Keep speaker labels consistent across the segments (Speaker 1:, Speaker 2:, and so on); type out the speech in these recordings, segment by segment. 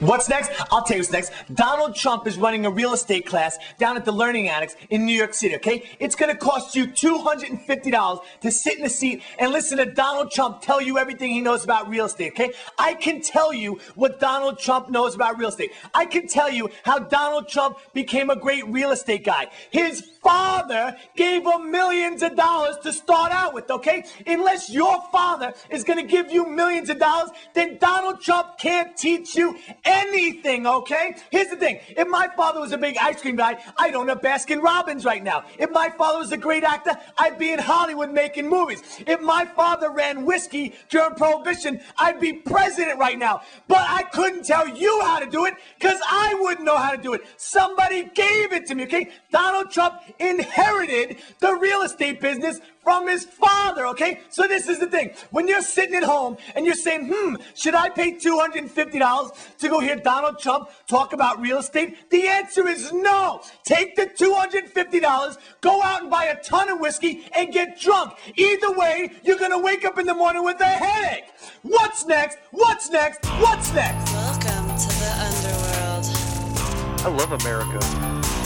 Speaker 1: What's next? I'll tell you what's next. Donald Trump is running a real estate class down at the Learning Annex in New York City, okay? It's going to cost you $250 to sit in a seat and listen to Donald Trump tell you everything he knows about real estate, okay? I can tell you what Donald Trump knows about real estate. I can tell you how Donald Trump became a great real estate guy. His father gave him millions of dollars to start out with, okay? Unless your father is going to give you millions of dollars, then Donald Trump can't teach you anything, okay? Here's the thing. If my father was a big ice cream guy, I'd own a Baskin Robbins right now. If my father was a great actor, I'd be in Hollywood making movies. If my father ran whiskey during Prohibition, I'd be president right now. But I couldn't tell you how to do it because I wouldn't know how to do it. Somebody gave it to me, okay? Donald Trump inherited the real estate business from his father, okay? So this is the thing. When you're sitting at home and you're saying, hmm, should I pay $250 to go hear Donald Trump talk about real estate? The answer is no. Take the $250, go out and buy a ton of whiskey and get drunk. Either way, you're gonna wake up in the morning with a headache. What's next? What's next? What's next?
Speaker 2: Welcome to the underworld.
Speaker 3: I love America.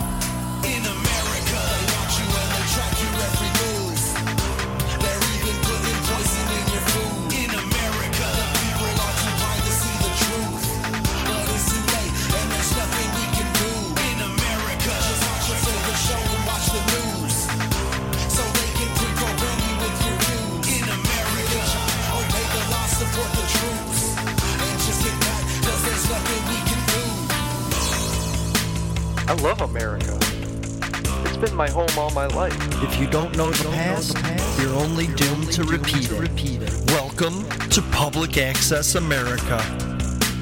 Speaker 3: Home all my life.
Speaker 4: If you don't know the past, you're only doomed to repeat it. Welcome to Public Access America.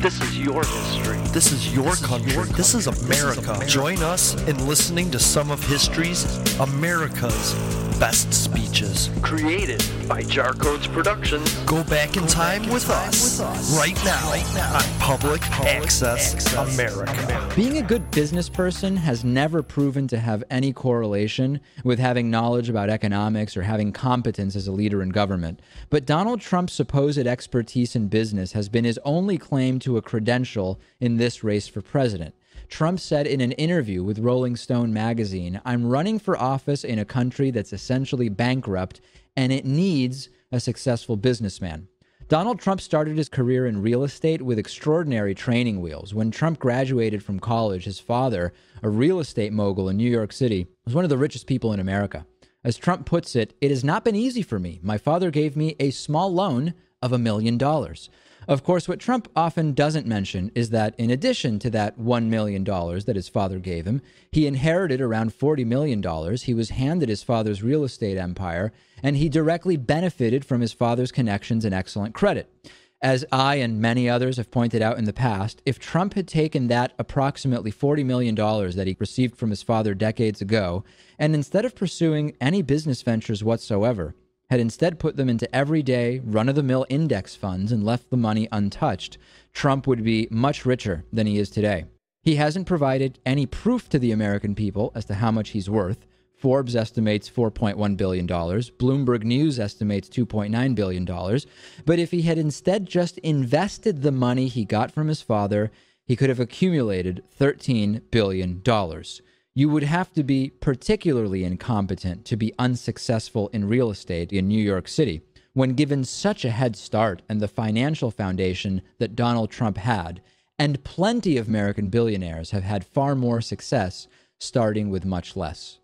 Speaker 3: This is your history.
Speaker 4: This is your country. This is America. Join us in listening to some of history's America's best speeches.
Speaker 3: Created by Jar Codes Productions.
Speaker 4: Go back in time with us right now on Public Access America.
Speaker 5: Being a good business person has never proven to have any correlation with having knowledge about economics or having competence as a leader in government. But Donald Trump's supposed expertise in business has been his only claim to a credential in this race for president. Trump said in an interview with Rolling Stone magazine, I'm running for office in a country that's essentially bankrupt and it needs a successful businessman. Donald Trump started his career in real estate with extraordinary training wheels. When Trump graduated from college, his father, a real estate mogul in New York City, was one of the richest people in America. As Trump puts it, it has not been easy for me. My father gave me a small loan of a million dollars. Of course, what Trump often doesn't mention is that in addition to that $1 million that his father gave him, he inherited around $40 million. He was handed his father's real estate empire, and he directly benefited from his father's connections and excellent credit. As I and many others have pointed out in the past, if Trump had taken that approximately $40 million that he received from his father decades ago, and instead of pursuing any business ventures whatsoever, had instead put them into everyday, run of the mill index funds and left the money untouched, Trump would be much richer than he is today. He hasn't provided any proof to the American people as to how much he's worth. Forbes estimates $4.1 billion. Bloomberg News estimates $2.9 billion. But if he had instead just invested the money he got from his father, he could have accumulated $13 billion. You would have to be particularly incompetent to be unsuccessful in real estate in New York City when given such a head start and the financial foundation that Donald Trump had. And plenty of American billionaires have had far more success starting with much less.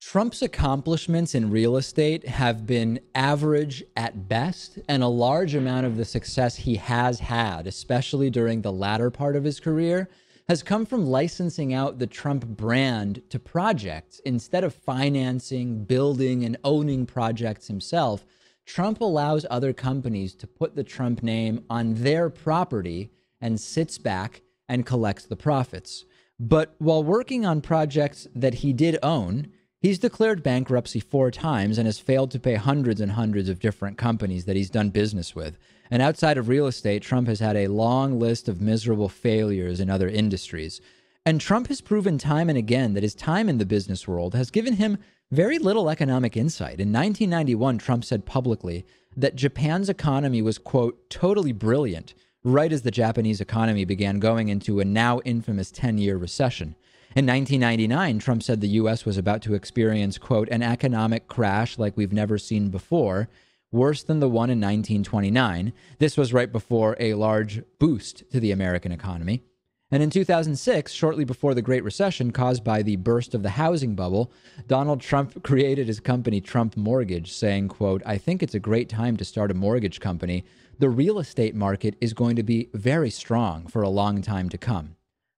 Speaker 5: Trump's accomplishments in real estate have been average at best, and a large amount of the success he has had, especially during the latter part of his career, has come from licensing out the Trump brand to projects. Instead of financing, building, and owning projects himself, Trump allows other companies to put the Trump name on their property and sits back and collects the profits. But while working on projects that he did own, He's declared bankruptcy four times and has failed to pay hundreds and hundreds of different companies that he's done business with. And outside of real estate, Trump has had a long list of miserable failures in other industries. And Trump has proven time and again that his time in the business world has given him very little economic insight. In 1991, Trump said publicly that Japan's economy was, quote, totally brilliant, right as the Japanese economy began going into a now infamous 10 year recession. In 1999, Trump said the U.S. was about to experience, quote, an economic crash like we've never seen before, worse than the one in 1929. This was right before a large boost to the American economy. And in 2006, shortly before the Great Recession caused by the burst of the housing bubble, Donald Trump created his company Trump Mortgage, saying, quote, I think it's a great time to start a mortgage company. The real estate market is going to be very strong for a long time to come.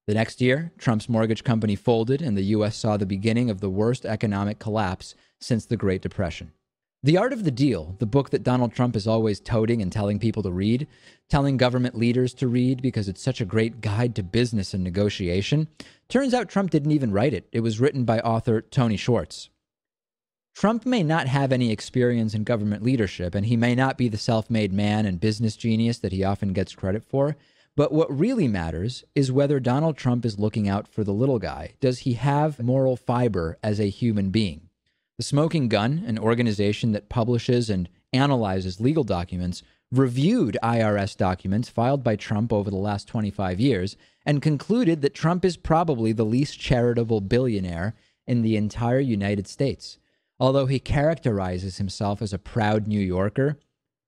Speaker 5: The next year, Trump's mortgage company folded, and the U.S. saw the beginning of the worst economic collapse since the Great Depression. The Art of the Deal, the book that Donald Trump is always toting and telling people to read, telling government leaders to read because it's such a great guide to business and negotiation, turns out Trump didn't even write it. It was written by author Tony Schwartz. Trump may not have any experience in government leadership, and he may not be the self made man and business genius that he often gets credit for. But what really matters is whether Donald Trump is looking out for the little guy. Does he have moral fiber as a human being? The Smoking Gun, an organization that publishes and analyzes legal documents, reviewed IRS documents filed by Trump over the last 25 years and concluded that Trump is probably the least charitable billionaire in the entire United States. Although he characterizes himself as a proud New Yorker,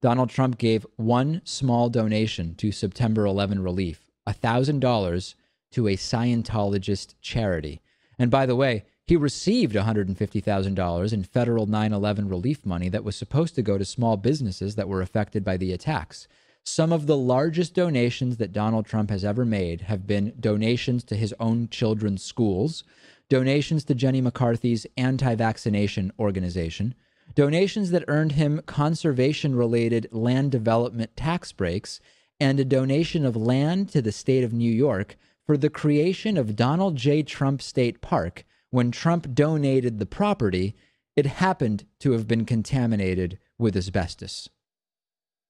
Speaker 5: Donald Trump gave one small donation to September 11 relief $1,000 to a Scientologist charity. And by the way, he received $150,000 in federal 9 11 relief money that was supposed to go to small businesses that were affected by the attacks. Some of the largest donations that Donald Trump has ever made have been donations to his own children's schools, donations to Jenny McCarthy's anti vaccination organization, donations that earned him conservation related land development tax breaks, and a donation of land to the state of New York for the creation of Donald J. Trump State Park when Trump donated the property, it happened to have been contaminated with asbestos.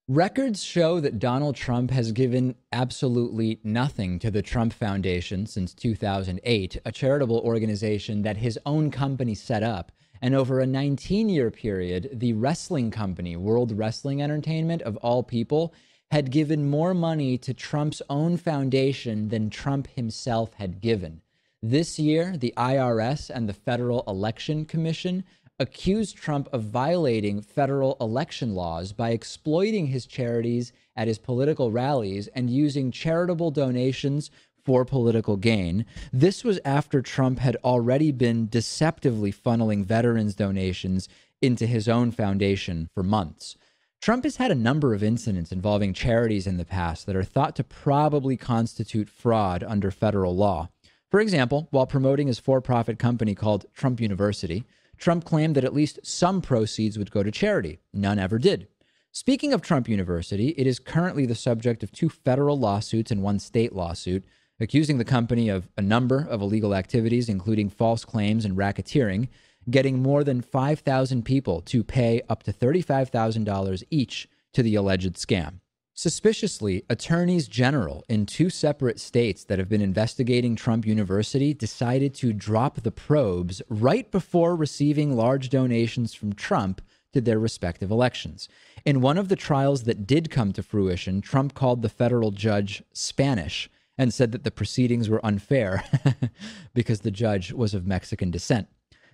Speaker 5: Records show that Donald Trump has given absolutely nothing to the Trump Foundation since 2008, a charitable organization that his own company set up. And over a 19 year period, the wrestling company, World Wrestling Entertainment, of all people, had given more money to Trump's own foundation than Trump himself had given. This year, the IRS and the Federal Election Commission accused Trump of violating federal election laws by exploiting his charities at his political rallies and using charitable donations for political gain. This was after Trump had already been deceptively funneling veterans' donations into his own foundation for months. Trump has had a number of incidents involving charities in the past that are thought to probably constitute fraud under federal law. For example, while promoting his for profit company called Trump University, Trump claimed that at least some proceeds would go to charity. None ever did. Speaking of Trump University, it is currently the subject of two federal lawsuits and one state lawsuit, accusing the company of a number of illegal activities, including false claims and racketeering, getting more than 5,000 people to pay up to $35,000 each to the alleged scam. Suspiciously, attorneys general in two separate states that have been investigating Trump University decided to drop the probes right before receiving large donations from Trump to their respective elections. In one of the trials that did come to fruition, Trump called the federal judge Spanish and said that the proceedings were unfair because the judge was of Mexican descent.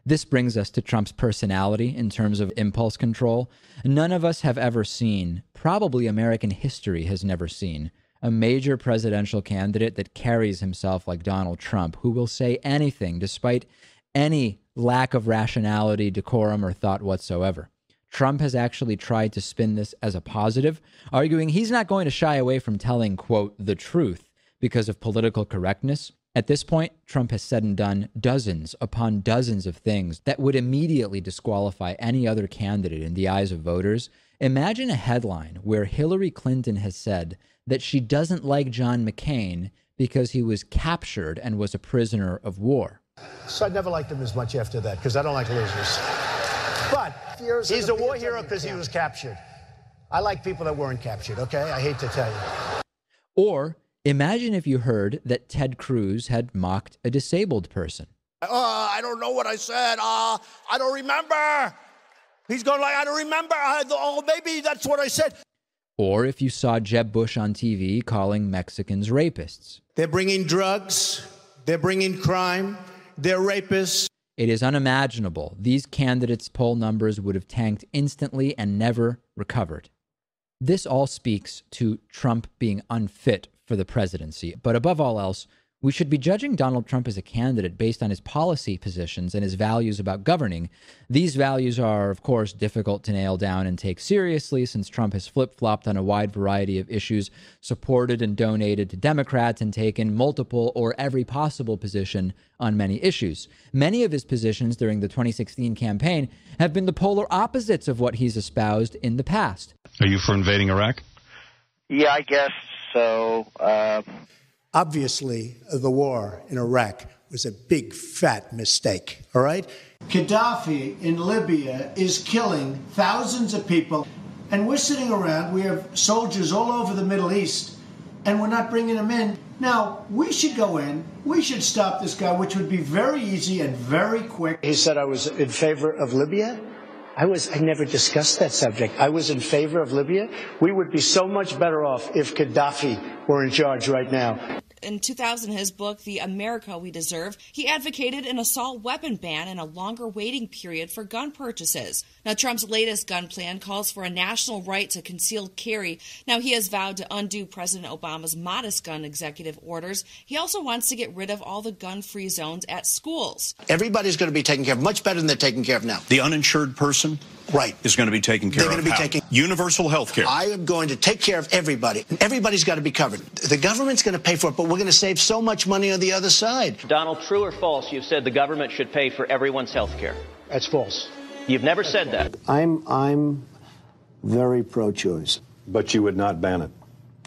Speaker 5: This brings us to Trump's personality in terms of impulse control. None of us have ever seen, probably American history has never seen, a major presidential candidate that carries himself like Donald Trump, who will say anything despite any lack of rationality, decorum, or thought whatsoever. Trump has actually tried to spin this as a positive, arguing he's not going to shy away from telling, quote, the truth because of political correctness. At this point, Trump has said and done dozens upon dozens of things that would immediately disqualify any other candidate in the eyes of voters. Imagine a headline where Hillary Clinton has said that she doesn't like John McCain because he was captured and was a prisoner of war.
Speaker 6: So I never liked him as much after that because I don't like losers. But he's a war hero because he was captured. I like people that weren't captured, okay? I hate to tell you.
Speaker 5: Or imagine if you heard that Ted Cruz had mocked a disabled person.
Speaker 7: Uh, I don't know what I said. Uh, I don't remember. He's going like, I don't remember. I, oh, maybe that's what I said.
Speaker 5: Or if you saw Jeb Bush on TV calling Mexicans rapists.
Speaker 6: They're bringing drugs. They're bringing crime. They're rapists.
Speaker 5: It is unimaginable these candidates' poll numbers would have tanked instantly and never recovered. This all speaks to Trump being unfit for the presidency. But above all else, we should be judging Donald Trump as a candidate based on his policy positions and his values about governing. These values are, of course, difficult to nail down and take seriously since Trump has flip flopped on a wide variety of issues, supported and donated to Democrats, and taken multiple or every possible position on many issues. Many of his positions during the 2016 campaign have been the polar opposites of what he's espoused in the past.
Speaker 8: Are you for invading Iraq?
Speaker 9: Yeah, I guess so. Uh...
Speaker 6: Obviously, the war in Iraq was a big fat mistake, all right? Gaddafi in Libya is killing thousands of people, and we're sitting around, we have soldiers all over the Middle East, and we're not bringing them in. Now, we should go in, we should stop this guy, which would be very easy and very quick. He said I was in favor of Libya. I was I never discussed that subject. I was in favor of Libya. We would be so much better off if Gaddafi were in charge right now.
Speaker 10: In 2000, his book, The America We Deserve, he advocated an assault weapon ban and a longer waiting period for gun purchases. Now, Trump's latest gun plan calls for a national right to concealed carry. Now, he has vowed to undo President Obama's modest gun executive orders. He also wants to get rid of all the gun free zones at schools.
Speaker 6: Everybody's going to be taken care of much better than they're taken care of now.
Speaker 8: The uninsured person
Speaker 6: Right.
Speaker 8: is going to be taken care
Speaker 6: They're
Speaker 8: of.
Speaker 6: going to be taking
Speaker 8: universal health care.
Speaker 6: I am going to take care of everybody. Everybody's got to be covered. The government's going to pay for it, but we're going to save so much money on the other side.
Speaker 11: Donald, true or false, you've said the government should pay for everyone's health care.
Speaker 6: That's false.
Speaker 11: You've never said that.
Speaker 6: I'm I'm very pro-choice.
Speaker 8: But you would not ban it.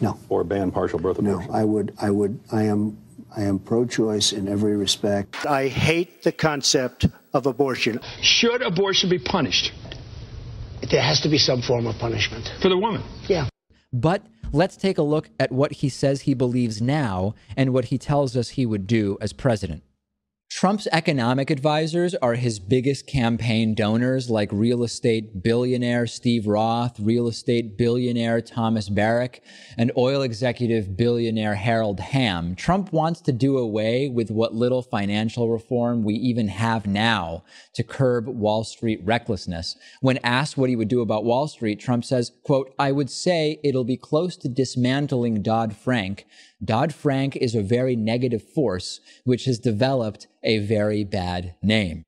Speaker 6: No.
Speaker 8: Or ban partial birth
Speaker 6: No,
Speaker 8: abortion. No.
Speaker 6: I would I would I am I am pro-choice in every respect. I hate the concept of abortion.
Speaker 12: Should abortion be punished?
Speaker 6: There has to be some form of punishment.
Speaker 12: For the woman?
Speaker 6: Yeah.
Speaker 5: But let's take a look at what he says he believes now and what he tells us he would do as president. Trump's economic advisors are his biggest campaign donors, like real estate billionaire Steve Roth, real estate billionaire Thomas Barrack, and oil executive billionaire Harold Hamm. Trump wants to do away with what little financial reform we even have now to curb Wall Street recklessness. When asked what he would do about Wall Street, Trump says, quote, I would say it'll be close to dismantling Dodd-Frank. Dodd-Frank is a very negative force, which has developed a very bad name.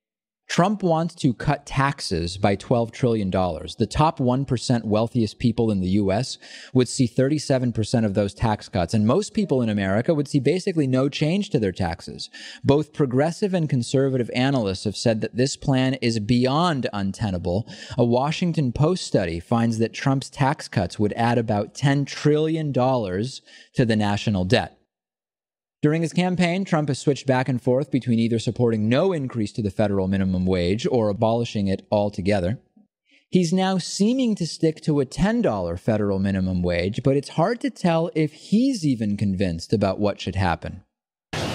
Speaker 5: Trump wants to cut taxes by $12 trillion. The top 1% wealthiest people in the US would see 37% of those tax cuts, and most people in America would see basically no change to their taxes. Both progressive and conservative analysts have said that this plan is beyond untenable. A Washington Post study finds that Trump's tax cuts would add about $10 trillion to the national debt. During his campaign, Trump has switched back and forth between either supporting no increase to the federal minimum wage or abolishing it altogether. He's now seeming to stick to a $10 federal minimum wage, but it's hard to tell if he's even convinced about what should happen.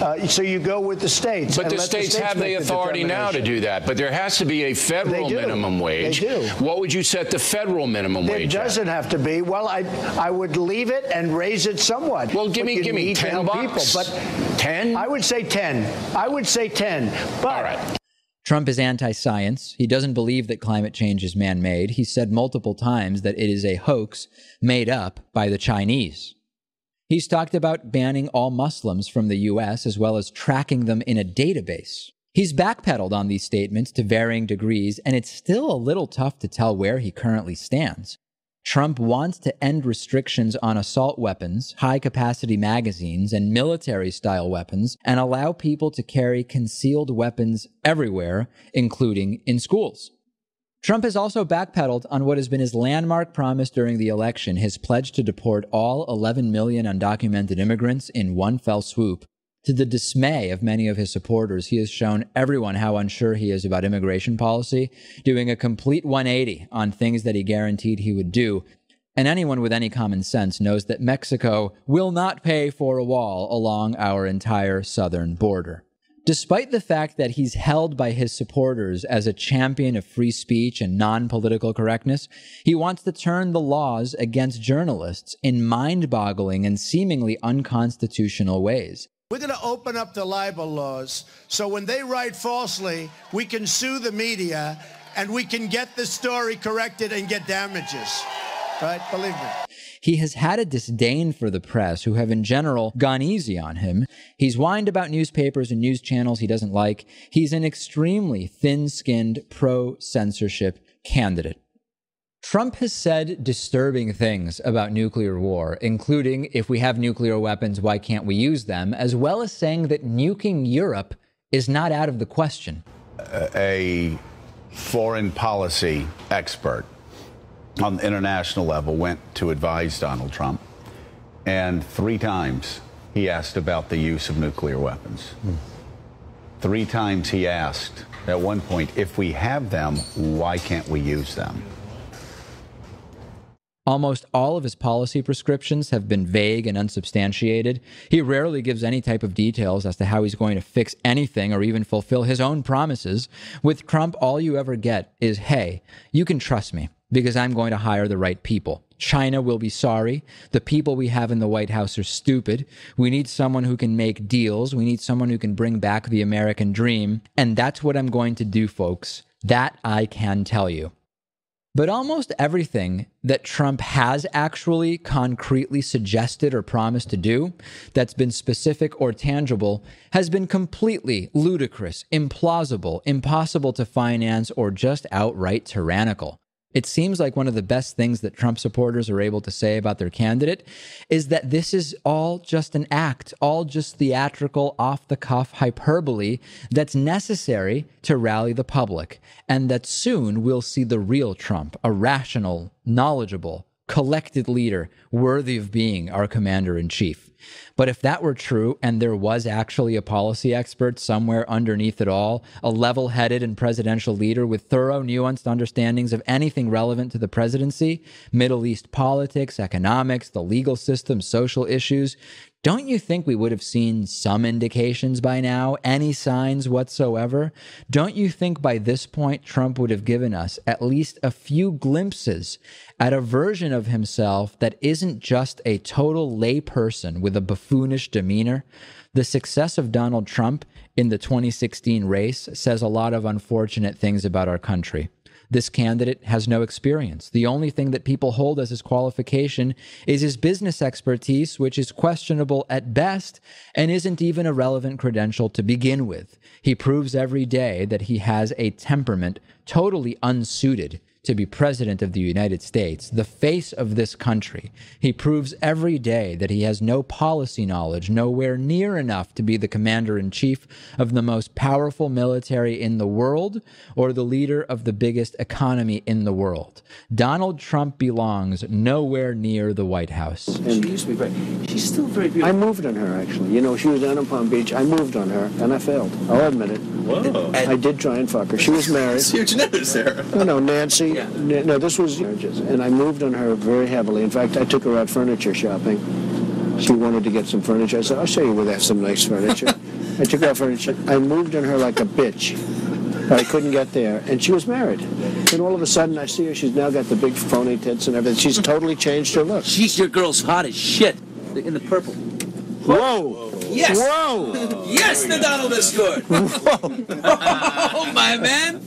Speaker 6: Uh, so you go with the states.
Speaker 12: But
Speaker 6: and
Speaker 12: the
Speaker 6: let
Speaker 12: states have the
Speaker 6: make
Speaker 12: authority now to do that. But there has to be a federal
Speaker 6: They do.
Speaker 12: minimum wage.
Speaker 6: They do.
Speaker 12: What would you set the federal minimum
Speaker 6: There
Speaker 12: wage It
Speaker 6: doesn't have to be. Well, I I would leave it and raise it somewhat.
Speaker 12: Well, give
Speaker 6: But
Speaker 12: me- give me 10 bucks.
Speaker 6: People, but
Speaker 12: 10?
Speaker 6: I would say ten. I would say ten. But
Speaker 12: All right.
Speaker 5: Trump is anti science. He doesn't believe that climate change is man made. He said multiple times that it is a hoax made up by the Chinese. He's talked about banning all Muslims from the U.S. as well as tracking them in a database. He's backpedaled on these statements to varying degrees, and it's still a little tough to tell where he currently stands. Trump wants to end restrictions on assault weapons, high capacity magazines, and military style weapons and allow people to carry concealed weapons everywhere, including in schools. Trump has also backpedaled on what has been his landmark promise during the election, his pledge to deport all 11 million undocumented immigrants in one fell swoop. To the dismay of many of his supporters, he has shown everyone how unsure he is about immigration policy, doing a complete 180 on things that he guaranteed he would do. And anyone with any common sense knows that Mexico will not pay for a wall along our entire southern border. Despite the fact that he's held by his supporters as a champion of free speech and non political correctness, he wants to turn the laws against journalists in mind boggling and seemingly unconstitutional ways.
Speaker 6: We're going to open up the libel laws so when they write falsely, we can sue the media and we can get the story corrected and get damages. Right? Believe me.
Speaker 5: He has had a disdain for the press, who have in general gone easy on him. He's whined about newspapers and news channels he doesn't like. He's an extremely thin skinned pro censorship candidate. Trump has said disturbing things about nuclear war, including if we have nuclear weapons, why can't we use them, as well as saying that nuking Europe is not out of the question.
Speaker 13: A foreign policy expert on the international level went to advise Donald Trump, and three times he asked about the use of nuclear weapons. Three times he asked, at one point, if we have them, why can't we use them?
Speaker 5: Almost all of his policy prescriptions have been vague and unsubstantiated. He rarely gives any type of details as to how he's going to fix anything or even fulfill his own promises. With Trump, all you ever get is, hey, you can trust me because I'm going to hire the right people. China will be sorry. The people we have in the White House are stupid. We need someone who can make deals. We need someone who can bring back the American dream. And that's what I'm going to do, folks. That I can tell you. But almost everything that Trump has actually concretely suggested or promised to do that's been specific or tangible has been completely ludicrous, implausible, impossible to finance, or just outright tyrannical. It seems like one of the best things that Trump supporters are able to say about their candidate is that this is all just an act, all just theatrical, off the cuff hyperbole that's necessary to rally the public, and that soon we'll see the real Trump, a rational, knowledgeable, collected leader worthy of being our commander in chief. But if that were true and there was actually a policy expert somewhere underneath it all, a level headed and presidential leader with thorough, nuanced understandings of anything relevant to the presidency, Middle East politics, economics, the legal system, social issues, don't you think we would have seen some indications by now, any signs whatsoever? Don't you think by this point Trump would have given us at least a few glimpses at a version of himself that isn't just a total layperson with a buffoonish demeanor? The success of Donald Trump in the 2016 race says a lot of unfortunate things about our country. This candidate has no experience. The only thing that people hold as his qualification is his business expertise, which is questionable at best and isn't even a relevant credential to begin with. He proves every day that he has a temperament totally unsuited to be president of the United States, the face of this country. He proves every day that he has no policy knowledge, nowhere near enough to be the commander in chief of the most powerful military in the world or the leader of the biggest economy in the world. Donald Trump belongs nowhere near the White House.
Speaker 14: And she used to be very, she's still very beautiful. I moved on her, actually. You know, she was down in Palm Beach. I moved on her, and I failed. I'll admit it.
Speaker 15: Whoa.
Speaker 14: I did try and fuck her. She was married.
Speaker 15: It's huge news there.
Speaker 14: No, no, Nancy. N- No, this was marriages, and I moved on her very heavily. In fact, I took her out furniture shopping. She wanted to get some furniture. I said, "I'll show you where they have some nice furniture." I took her out furniture. I moved on her like a bitch, I couldn't get there, and she was married. Then all of a sudden, I see her. She's now got the big phony tits and everything. She's totally changed her look.
Speaker 16: She's your girl's hot as shit. In the purple.
Speaker 14: Whoa!
Speaker 16: Yes.
Speaker 14: Whoa!
Speaker 16: yes, the Donald is good. oh my man.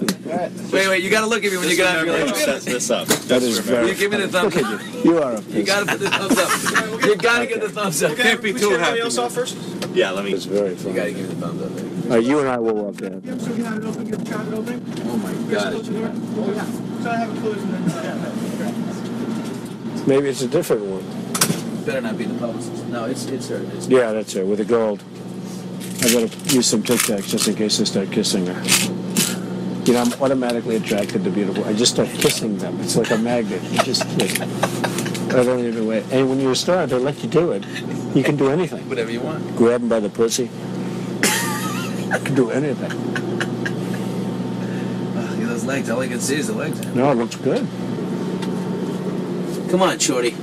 Speaker 16: Wait, wait. You gotta look at me when you get out. You're like,
Speaker 15: Sets this up.
Speaker 14: That is very.
Speaker 16: You give me the thumbs up.
Speaker 14: at you. You are a.
Speaker 16: You gotta put the thumbs up. You gotta get the thumbs up. Can't be too happy.
Speaker 15: else off first? Yeah, let me.
Speaker 14: It's very funny.
Speaker 16: You gotta give me the thumbs up.
Speaker 14: All right, you and I will walk down.
Speaker 16: Oh my god.
Speaker 14: Maybe it's a different one.
Speaker 16: Better not be the publicist. No, it's it's her. It's
Speaker 14: Yeah, that's her with the gold. I gotta use some Tic Tacs just in case I start kissing her. You know, I'm automatically attracted to beautiful. I just start kissing them. It's like a magnet. You just like, I don't even wait. And when you're a star, they let you do it. You can do anything.
Speaker 16: Whatever you want.
Speaker 14: Grab them by the pussy. I can do anything.
Speaker 16: Oh, look at those legs. All I can see is the legs.
Speaker 14: No, it looks good.
Speaker 16: Come on, Shorty.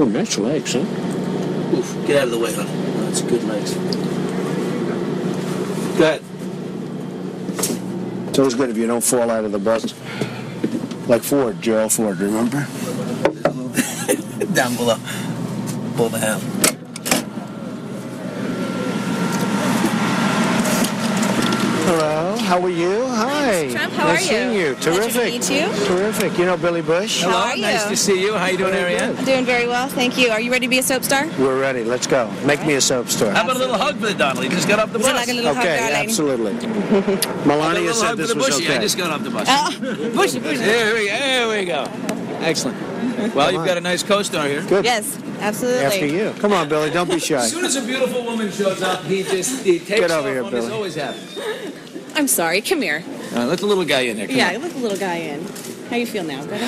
Speaker 14: Oh, nice legs, huh?
Speaker 16: Oof, get out of the way, honey. That's good legs. Go ahead.
Speaker 14: It's always good if you don't fall out of the bus. Like Ford, Gerald Ford, remember?
Speaker 16: Down below. Pull the ham.
Speaker 14: Hello, how are you? Hi.
Speaker 17: Trump, how
Speaker 14: nice
Speaker 17: are
Speaker 14: seeing
Speaker 17: you?
Speaker 14: you.
Speaker 17: Pleasure to
Speaker 14: Terrific.
Speaker 17: meet you.
Speaker 14: Terrific. You know Billy Bush?
Speaker 17: How are
Speaker 16: Nice to see you. How are you doing,
Speaker 14: Very
Speaker 16: Arianne?
Speaker 14: good.
Speaker 17: Doing very well, thank you. Are you ready to be a soap star?
Speaker 14: We're ready. Let's go. Make me a soap star.
Speaker 16: How about a little hug for the Donald? He just got off the bus.
Speaker 17: like a little hug,
Speaker 14: Okay,
Speaker 17: darling?
Speaker 14: absolutely.
Speaker 16: How about a
Speaker 14: Melania said this
Speaker 16: the
Speaker 14: was
Speaker 16: bushy?
Speaker 14: okay.
Speaker 16: I just got off the bus.
Speaker 17: Oh, bushy, bushy.
Speaker 16: There we, there we go. Excellent. Well, you've got a nice co-star here.
Speaker 14: Good.
Speaker 17: Yes, absolutely.
Speaker 14: After you. Come on, Billy. Don't be shy.
Speaker 16: As soon as a beautiful woman shows up, he just he takes
Speaker 14: Get over
Speaker 16: off
Speaker 14: here,
Speaker 16: on this always happens.
Speaker 17: I'm sorry. Come here.
Speaker 16: All right, let the little guy in there. Come
Speaker 17: yeah,
Speaker 16: on.
Speaker 17: let the little guy in. How you feel now? Better?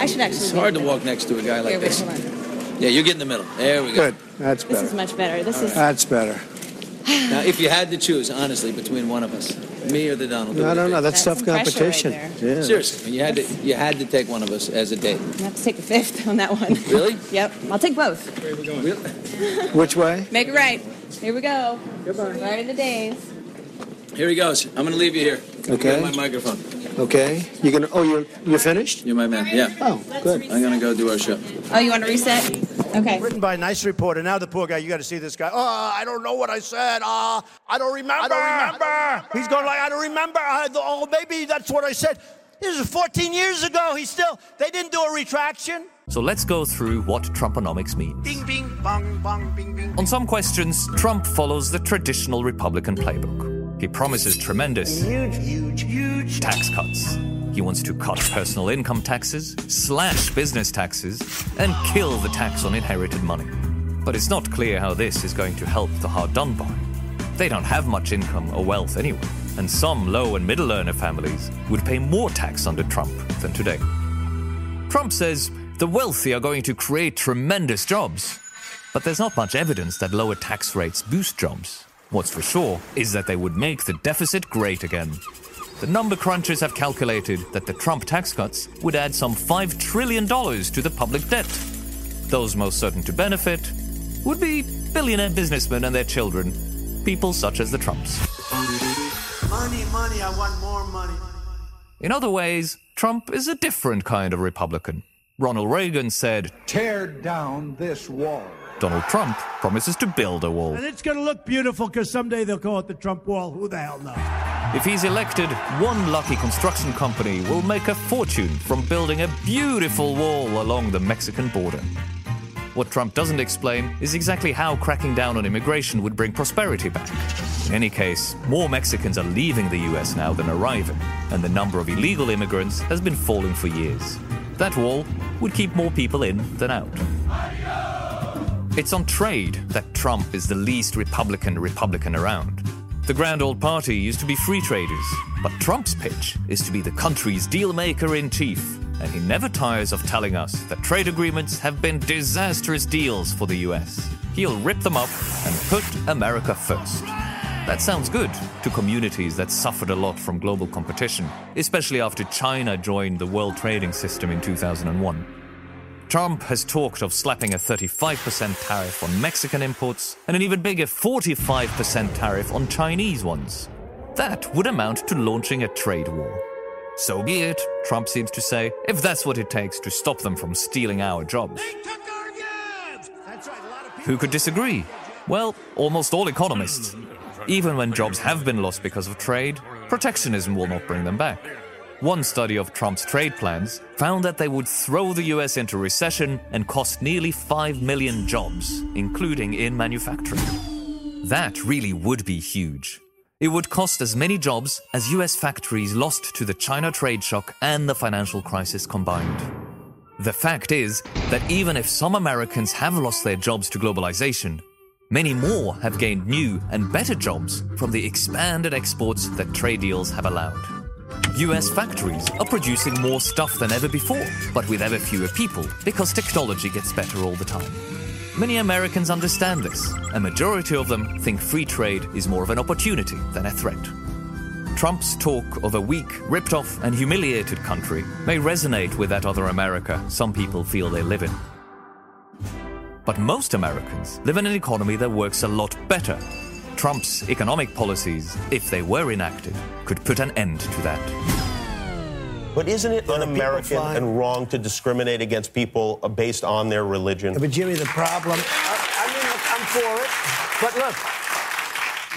Speaker 17: I should actually.
Speaker 16: It's hard to walk next to a guy like
Speaker 17: wait,
Speaker 16: this.
Speaker 17: hold on.
Speaker 16: Yeah, you get in the middle. There we go.
Speaker 14: Good. That's better.
Speaker 17: This is much better. This is.
Speaker 14: That's better.
Speaker 16: Now, if you had to choose, honestly, between one of us, me or the Donald, who
Speaker 14: I
Speaker 16: would
Speaker 14: don't
Speaker 16: it
Speaker 14: know. That's,
Speaker 17: That's
Speaker 14: tough
Speaker 17: some pressure right
Speaker 14: competition.
Speaker 17: there.
Speaker 14: yeah.
Speaker 16: Seriously, you had to you had to take one of us as a date.
Speaker 17: I have to take the fifth on that one.
Speaker 16: Really?
Speaker 17: yep. I'll take both.
Speaker 14: Which way?
Speaker 17: Make it right. Here we go. Goodbye. Right in the days.
Speaker 16: Here he goes. I'm going to leave you here.
Speaker 14: Okay.
Speaker 16: got my microphone.
Speaker 14: Okay. You're gonna. Oh, you're you're finished.
Speaker 16: You're my man. Yeah.
Speaker 14: Oh, good.
Speaker 16: I'm going to go do our show.
Speaker 17: Oh, you want to reset? Okay.
Speaker 7: Written by a nice reporter. Now the poor guy, you got to see this guy. Oh, I don't know what I said. Uh, I don't remember. I don't remember. He's going like, I don't remember. I, oh, maybe that's what I said. This is 14 years ago. He still, they didn't do a retraction.
Speaker 18: So let's go through what Trumponomics means.
Speaker 7: Bing, bing, bong, bong, bing, bing.
Speaker 18: On some questions, Trump follows the traditional Republican playbook. He promises tremendous
Speaker 7: Huge, huge, huge.
Speaker 18: tax cuts. He wants to cut personal income taxes, slash business taxes, and kill the tax on inherited money. But it's not clear how this is going to help the hard done by. They don't have much income or wealth anyway, and some low and middle earner families would pay more tax under Trump than today. Trump says the wealthy are going to create tremendous jobs. But there's not much evidence that lower tax rates boost jobs. What's for sure is that they would make the deficit great again. The number crunchers have calculated that the Trump tax cuts would add some $5 trillion to the public debt. Those most certain to benefit would be billionaire businessmen and their children, people such as the Trumps.
Speaker 7: Money, money, I want more money.
Speaker 18: In other ways, Trump is a different kind of Republican. Ronald Reagan said,
Speaker 19: Tear down this wall.
Speaker 18: Donald Trump promises to build a wall.
Speaker 6: And it's going to look beautiful because someday they'll call it the Trump wall. Who the hell knows?
Speaker 18: If he's elected, one lucky construction company will make a fortune from building a beautiful wall along the Mexican border. What Trump doesn't explain is exactly how cracking down on immigration would bring prosperity back. In any case, more Mexicans are leaving the US now than arriving, and the number of illegal immigrants has been falling for years. That wall would keep more people in than out. It's on trade that Trump is the least Republican Republican around. The Grand Old Party used to be free traders, but Trump's pitch is to be the country's deal maker in chief, and he never tires of telling us that trade agreements have been disastrous deals for the US. He'll rip them up and put America first. That sounds good to communities that suffered a lot from global competition, especially after China joined the World Trading System in 2001. Trump has talked of slapping a 35% tariff on Mexican imports and an even bigger 45% tariff on Chinese ones. That would amount to launching a trade war. So be it, Trump seems to say, if that's what it takes to stop them from stealing our jobs. Who could disagree? Well, almost all economists. Even when jobs have been lost because of trade, protectionism will not bring them back. One study of Trump's trade plans found that they would throw the US into recession and cost nearly 5 million jobs, including in manufacturing. That really would be huge. It would cost as many jobs as US factories lost to the China trade shock and the financial crisis combined. The fact is that even if some Americans have lost their jobs to globalization, many more have gained new and better jobs from the expanded exports that trade deals have allowed. US factories are producing more stuff than ever before, but with ever fewer people because technology gets better all the time. Many Americans understand this. A majority of them think free trade is more of an opportunity than a threat. Trump's talk of a weak, ripped off, and humiliated country may resonate with that other America some people feel they live in. But most Americans live in an economy that works a lot better. Trump's economic policies, if they were enacted, could put an end to that.
Speaker 20: But isn't it un-American and wrong to discriminate against people based on their religion?
Speaker 6: But Jimmy, the problem. I, I mean, look, I'm for it. But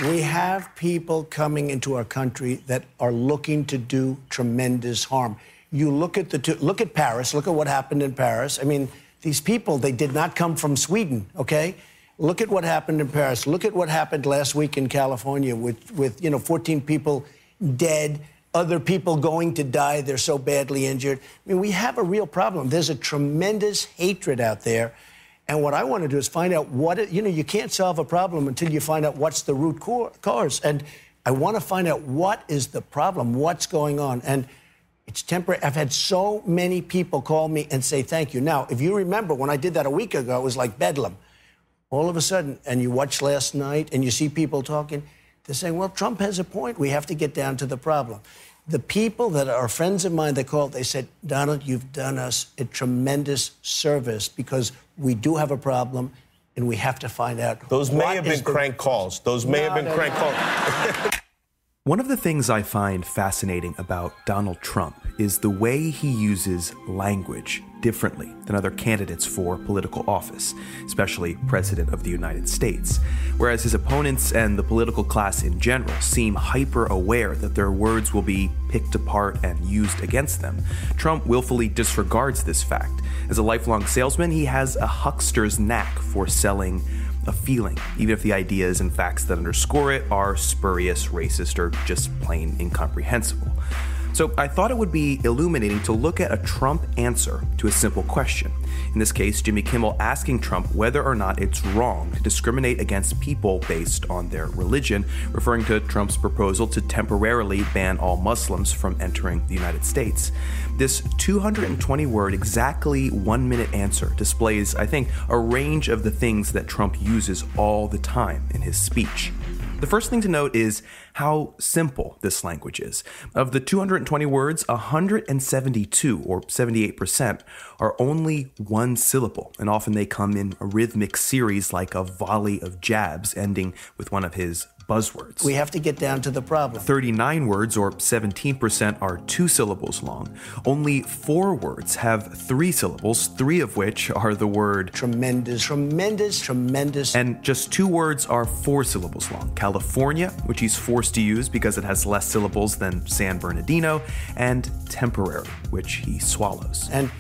Speaker 6: look, we have people coming into our country that are looking to do tremendous harm. You look at the two, look at Paris. Look at what happened in Paris. I mean, these people they did not come from Sweden. Okay. Look at what happened in Paris. Look at what happened last week in California with, with you know 14 people dead other people going to die. They're so badly injured. I mean, we have a real problem. There's a tremendous hatred out there. And what I want to do is find out what, it, you know, you can't solve a problem until you find out what's the root cause. And I want to find out what is the problem, what's going on. And it's temporary. I've had so many people call me and say thank you. Now, if you remember when I did that a week ago, it was like bedlam. All of a sudden, and you watch last night and you see people talking, they're saying, well, Trump has a point. We have to get down to the problem. The people that are friends of mine, they called, they said, Donald, you've done us a tremendous service because we do have a problem and we have to find out.
Speaker 20: Those may have been
Speaker 6: the-
Speaker 20: crank calls. Those may
Speaker 6: No,
Speaker 20: have been
Speaker 6: no,
Speaker 20: crank
Speaker 6: no.
Speaker 20: calls.
Speaker 21: One of the things I find fascinating about Donald Trump is the way he uses language differently than other candidates for political office, especially President of the United States. Whereas his opponents and the political class in general seem hyper aware that their words will be picked apart and used against them, Trump willfully disregards this fact. As a lifelong salesman, he has a huckster's knack for selling a feeling, even if the ideas and facts that underscore it are spurious, racist, or just plain incomprehensible. So I thought it would be illuminating to look at a Trump answer to a simple question. In this case, Jimmy Kimmel asking Trump whether or not it's wrong to discriminate against people based on their religion, referring to Trump's proposal to temporarily ban all Muslims from entering the United States. This 220 word, exactly one minute answer displays, I think, a range of the things that Trump uses all the time in his speech. The first thing to note is how simple this language is. Of the 220 words, 172 or 78% are only one syllable, and often they come in a rhythmic series like a volley of jabs ending with one of his buzzwords.
Speaker 6: We have to get down to the problem.
Speaker 21: 39 words, or 17%, are two syllables long. Only four words have three syllables, three of which are the word
Speaker 6: tremendous, tremendous, tremendous.
Speaker 21: And just two words are four syllables long California, which he's forced to use because it has less syllables than San Bernardino, and temporary, which he swallows.
Speaker 6: And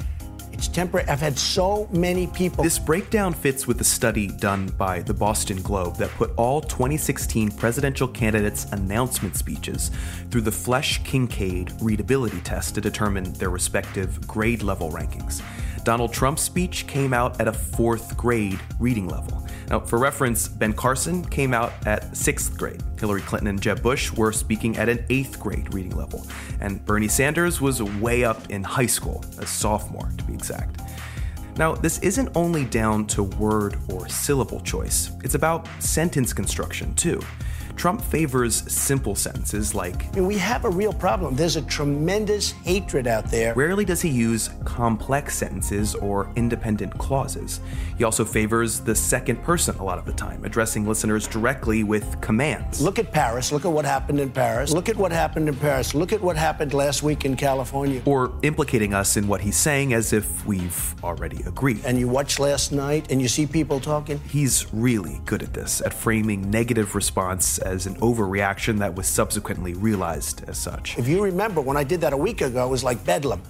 Speaker 6: it's temporary. I've had so many people.
Speaker 21: This breakdown fits with a study done by the Boston Globe that put all 2016 presidential candidates' announcement speeches through the Flesch Kincaid readability test to determine their respective grade level rankings. Donald Trump's speech came out at a fourth grade reading level. Now, for reference, Ben Carson came out at sixth grade. Hillary Clinton and Jeb Bush were speaking at an eighth grade reading level. And Bernie Sanders was way up in high school, a sophomore to be exact. Now, this isn't only down to word or syllable choice, it's about sentence construction too. Trump favors simple sentences like
Speaker 6: I mean, we have a real problem. There's a tremendous hatred out there.
Speaker 21: Rarely does he use complex sentences or independent clauses. He also favors the second person a lot of the time, addressing listeners directly with commands.
Speaker 6: Look at Paris. Look at what happened in Paris. Look at what happened in Paris. Look at what happened last week in California.
Speaker 21: Or implicating us in what he's saying as if we've already agreed.
Speaker 6: And you watch last night and you see people talking.
Speaker 21: He's really good at this, at framing negative response as an overreaction that was subsequently realized as such.
Speaker 6: If you remember, when I did that a week ago, it was like bedlam.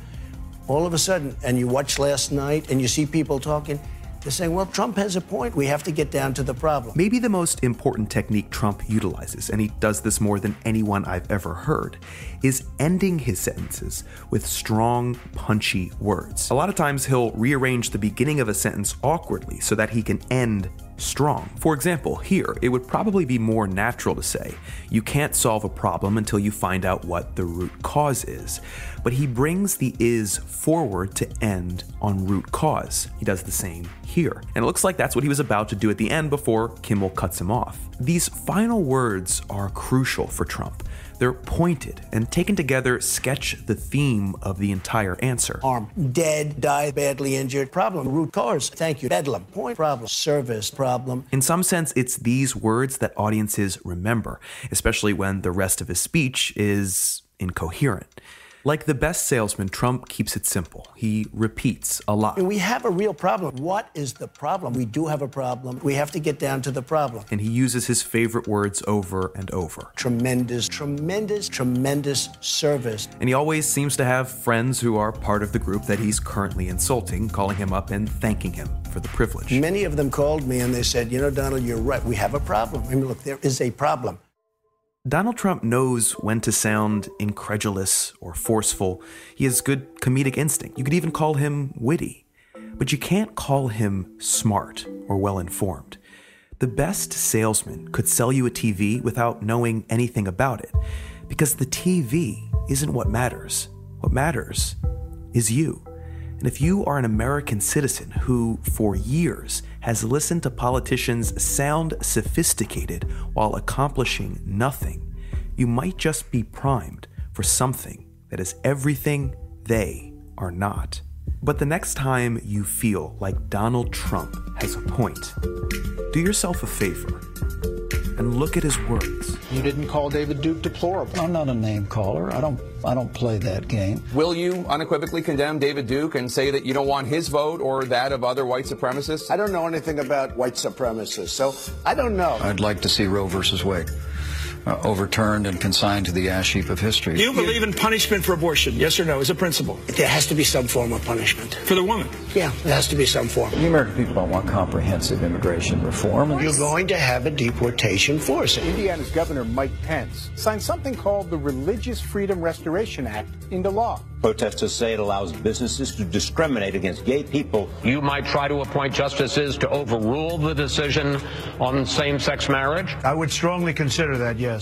Speaker 6: All of a sudden, and you watch last night and you see people talking, they're saying, well, Trump has a point. We have to get down to the problem.
Speaker 21: Maybe the most important technique Trump utilizes, and he does this more than anyone I've ever heard, is ending his sentences with strong, punchy words. A lot of times he'll rearrange the beginning of a sentence awkwardly so that he can end strong. For example, here, it would probably be more natural to say, you can't solve a problem until you find out what the root cause is. But he brings the is forward to end on root cause. He does the same here. And it looks like that's what he was about to do at the end before Kimmel cuts him off. These final words are crucial for Trump. They're pointed and taken together sketch the theme of the entire answer.
Speaker 6: Arm, dead, die, badly injured. Problem, root cause. Thank you. Bedlam, point problem, service problem.
Speaker 21: In some sense, it's these words that audiences remember, especially when the rest of his speech is incoherent. Like the best salesman, Trump keeps it simple. He repeats a lot.
Speaker 6: We have a real problem. What is the problem? We do have a problem. We have to get down to the problem.
Speaker 21: And he uses his favorite words over and over.
Speaker 6: Tremendous, tremendous, tremendous service.
Speaker 21: And he always seems to have friends who are part of the group that he's currently insulting, calling him up and thanking him for the privilege.
Speaker 6: Many of them called me and they said, you know, Donald, you're right. We have a problem. I mean, look, there is a problem.
Speaker 21: Donald Trump knows when to sound incredulous or forceful. He has good comedic instinct. You could even call him witty. But you can't call him smart or well informed. The best salesman could sell you a TV without knowing anything about it, because the TV isn't what matters. What matters is you. And if you are an American citizen who, for years, has listened to politicians sound sophisticated while accomplishing nothing, you might just be primed for something that is everything they are not. But the next time you feel like Donald Trump has a point, do yourself a favor and look at his words.
Speaker 19: You didn't call David Duke deplorable. I'm not a name caller. I don't I don't play that game.
Speaker 22: Will you unequivocally condemn David Duke and say that you don't want his vote or that of other white supremacists?
Speaker 6: I don't know anything about white supremacists, so I don't know.
Speaker 19: I'd like to see Roe versus Wade uh, overturned and consigned to the ash heap of history.
Speaker 23: Do you believe in punishment for abortion? Yes or no? As a principle?
Speaker 6: There has to be some form of punishment.
Speaker 23: For the woman?
Speaker 6: Yeah, there has to be some form.
Speaker 19: The American people don't want comprehensive immigration reform.
Speaker 6: You're going to have a deportation force.
Speaker 24: Indiana's Governor Mike Pence signed something called the Religious Freedom Restoration Act into law.
Speaker 25: Protesters say it allows businesses to discriminate against gay people.
Speaker 26: You might try to appoint justices to overrule the decision on same sex marriage?
Speaker 7: I would strongly consider that, yes.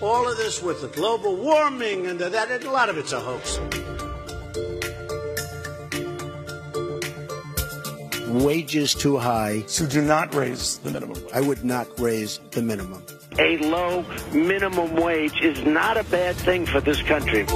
Speaker 6: All of this with the global warming and the, that, and a lot of it's a hoax. Wages too high.
Speaker 23: So do not raise the minimum wage.
Speaker 6: I would not raise the minimum.
Speaker 27: A low minimum wage is not a bad thing for this country.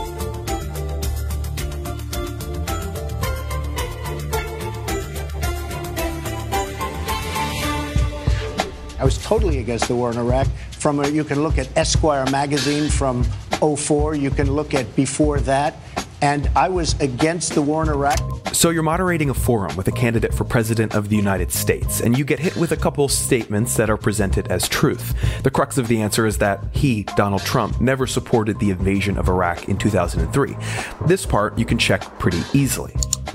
Speaker 6: I was totally against the war in Iraq. From a, you can look at Esquire magazine from 04. You can look at before that. And I was against the war in Iraq.
Speaker 21: So you're moderating a forum with a candidate for president of the United States, and you get hit with a couple statements that are presented as truth. The crux of the answer is that he, Donald Trump, never supported the invasion of Iraq in 2003. This part you can check pretty easily.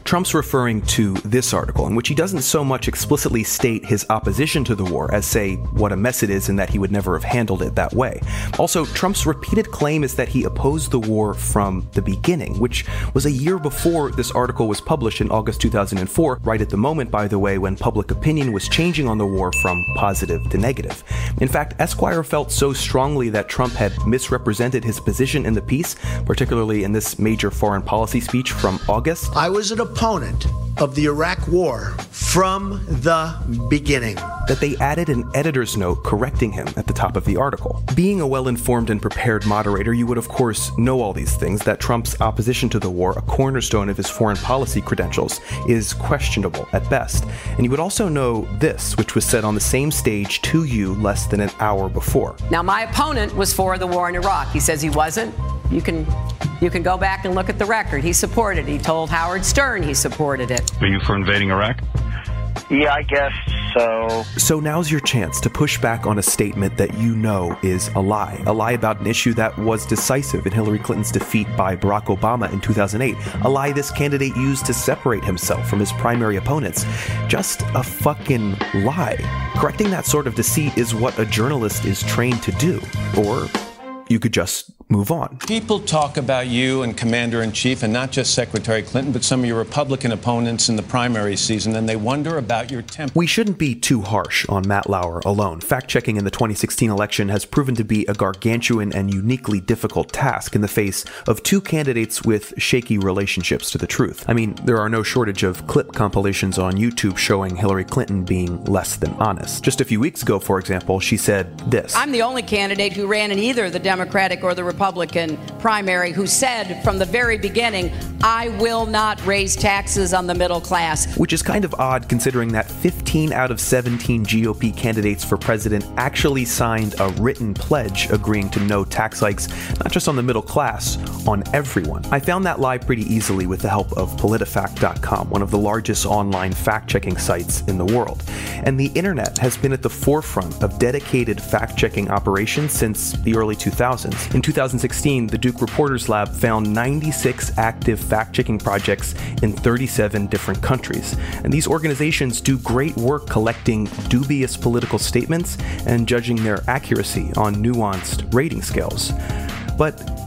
Speaker 21: Trump's referring to this article, in which he doesn't so much explicitly state his opposition to the war as say what a mess it is and that he would never have handled it that way. Also, Trump's repeated claim is that he opposed the war from the beginning, which was a year before this article was published in August 2004, right at the moment, by the way, when public opinion was changing on the war from positive to negative. In fact, Esquire felt so strongly that Trump had misrepresented his position in the piece, particularly in this major foreign policy speech from August.
Speaker 6: I was an opponent of the Iraq War from the beginning.
Speaker 21: That they added an editor's note correcting him at the top of the article. Being a well informed and prepared moderator, you would of course know all these things that Trump's opposition to the war, a cornerstone of his foreign policy credentials, is questionable at best. And you would also know this, which was said on the same stage to you less than an hour before.
Speaker 28: Now, my opponent was for the war in Iraq. He says he wasn't. You can you can go back and look at the record. He supported it. He told Howard Stern he supported it.
Speaker 8: Are you for invading Iraq?
Speaker 9: Yeah, I guess so.
Speaker 21: So now's your chance to push back on a statement that you know is a lie. A lie about an issue that was decisive in Hillary Clinton's defeat by Barack Obama in 2008. A lie this candidate used to separate himself from his primary opponents. Just a fucking lie. Correcting that sort of deceit is what a journalist is trained to do. Or you could just move on.
Speaker 29: People talk about you and Commander in Chief, and not just Secretary Clinton, but some of your Republican opponents in the primary season, and they wonder about your temper.
Speaker 21: We shouldn't be too harsh on Matt Lauer alone. Fact checking in the 2016 election has proven to be a gargantuan and uniquely difficult task in the face of two candidates with shaky relationships to the truth. I mean, there are no shortage of clip compilations on YouTube showing Hillary Clinton being less than honest. Just a few weeks ago, for example, she said this
Speaker 28: I'm the only candidate who ran in either the Democratic or the Republican primary who said from the very beginning, I will not raise taxes on the middle class.
Speaker 21: Which is kind of odd considering that 15 out of 17 GOP candidates for president actually signed a written pledge agreeing to no tax hikes, not just on the middle class, on everyone. I found that lie pretty easily with the help of PolitiFact.com, one of the largest online fact checking sites in the world. And the internet has been at the forefront of dedicated fact checking operations since the early 2000s. In 2016, the Duke Reporters Lab found 96 active fact checking projects in 37 different countries. And these organizations do great work collecting dubious political statements and judging their accuracy on nuanced rating scales. But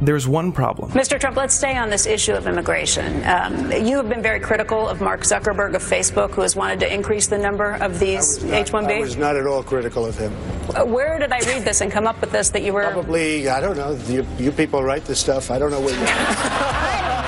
Speaker 21: there's one problem.
Speaker 30: Mr. Trump, let's stay on this issue of immigration. Um, you have been very critical of Mark Zuckerberg of Facebook, who has wanted to increase the number of these H 1B.
Speaker 6: I was not at all critical of him.
Speaker 30: Uh, Where did I read this and come up with this that you were.
Speaker 6: Probably, I don't know. You, you people write this stuff. I don't know where you.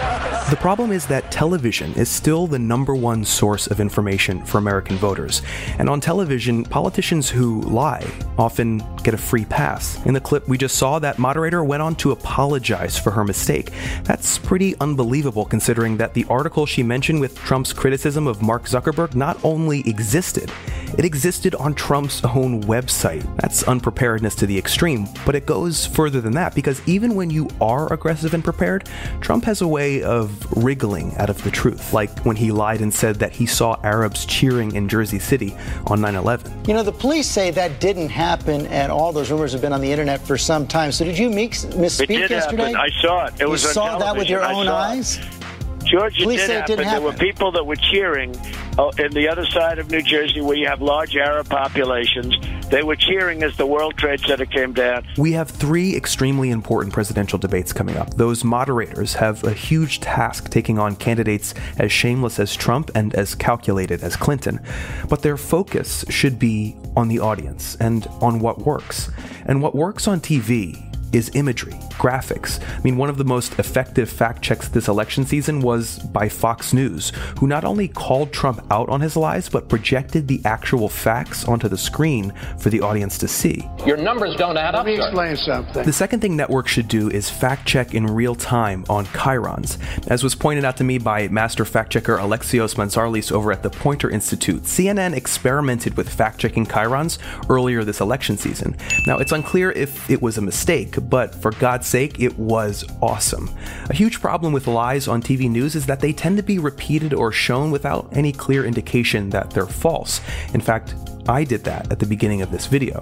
Speaker 21: The problem is that television is still the number one source of information for American voters. And on television, politicians who lie often get a free pass. In the clip we just saw, that moderator went on to apologize for her mistake. That's pretty unbelievable considering that the article she mentioned with Trump's criticism of Mark Zuckerberg not only existed, it existed on Trump's own website. That's unpreparedness to the extreme, but it goes further than that because even when you are aggressive and prepared, Trump has a way of wriggling out of the truth, like when he lied and said that he saw Arabs cheering in Jersey City on 9 11.
Speaker 31: You know, the police say that didn't happen, and all those rumors have been on the internet for some time. So, did you meek- misspeak
Speaker 27: It did
Speaker 31: yesterday?
Speaker 27: happen. I saw it. It
Speaker 31: you
Speaker 27: was on
Speaker 31: saw that with your.
Speaker 27: I
Speaker 31: own
Speaker 27: eyes. it.
Speaker 31: Eyes.
Speaker 27: George, it
Speaker 31: Police
Speaker 27: did
Speaker 31: say it
Speaker 27: happen.
Speaker 31: didn't
Speaker 27: There were people that were cheering oh, in the other side of New Jersey, where you have large Arab populations. They were cheering as the World Trade Center came down.
Speaker 21: We have three extremely important presidential debates coming up. Those moderators have a huge task taking on candidates as shameless as Trump and as calculated as Clinton. But their focus should be on the audience and on what works. And what works on TV is imagery, graphics. I mean, one of the most effective fact checks this election season was by Fox News, who not only called Trump out on his lies, but projected the actual facts onto the screen for the audience to see.
Speaker 26: Your numbers don't add up.
Speaker 6: Let me
Speaker 26: sir.
Speaker 6: explain something.
Speaker 21: The second thing networks should do is fact check in real time on chyrons. As was pointed out to me by master fact checker Alexios Mantzarlis over at the Poynter Institute, CNN experimented with fact checking chyrons earlier this election season. Now, it's unclear if it was a mistake, but for God's sake, it was awesome. A huge problem with lies on TV news is that they tend to be repeated or shown without any clear indication that they're false. In fact, I did that at the beginning of this video.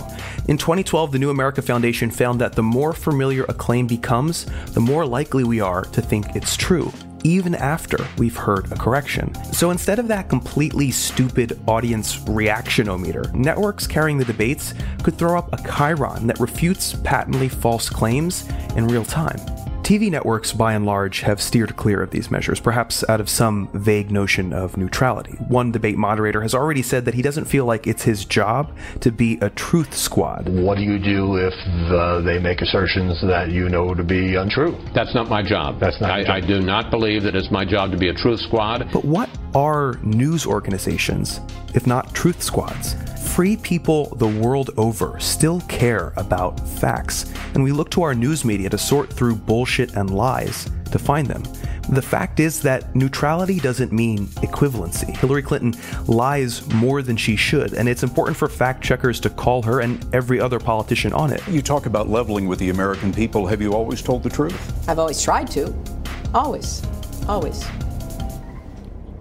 Speaker 21: In 2012, the New America Foundation found that the more familiar a claim becomes, the more likely we are to think it's true, even after we've heard a correction. So instead of that completely stupid audience reactionometer, networks carrying the debates could throw up a chyron that refutes patently false claims in real time. TV networks, by and large, have steered clear of these measures, perhaps out of some vague notion of neutrality. One debate moderator has already said that he doesn't feel like it's his job to be a truth squad.
Speaker 32: What do you do if uh, they make assertions that you know to be untrue?
Speaker 26: That's not my job.
Speaker 32: That's not
Speaker 26: I,
Speaker 32: job.
Speaker 26: I do not believe that it's my job to be a truth squad.
Speaker 21: But what are news organizations, if not truth squads? Free people the world over still care about facts, and we look to our news media to sort through bullshit and lies to find them. The fact is that neutrality doesn't mean equivalency. Hillary Clinton lies more than she should, and it's important for fact checkers to call her and every other politician on it.
Speaker 8: You talk about leveling with the American people. Have you always told the truth?
Speaker 28: I've always tried to. Always. Always.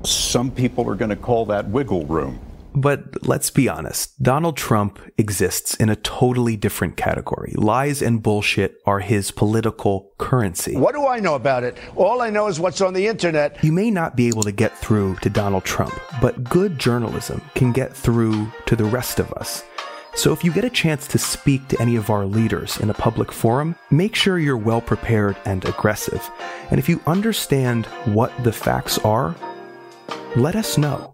Speaker 8: Some people are going to call that wiggle room.
Speaker 21: But let's be honest, Donald Trump exists in a totally different category. Lies and bullshit are his political currency.
Speaker 6: What do I know about it? All I know is what's on the internet.
Speaker 21: You may not be able to get through to Donald Trump, but good journalism can get through to the rest of us. So if you get a chance to speak to any of our leaders in a public forum, make sure you're well prepared and aggressive. And if you understand what the facts are, let us know.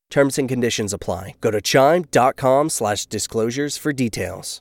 Speaker 33: Terms and conditions apply. Go to chime.com slash disclosures for details.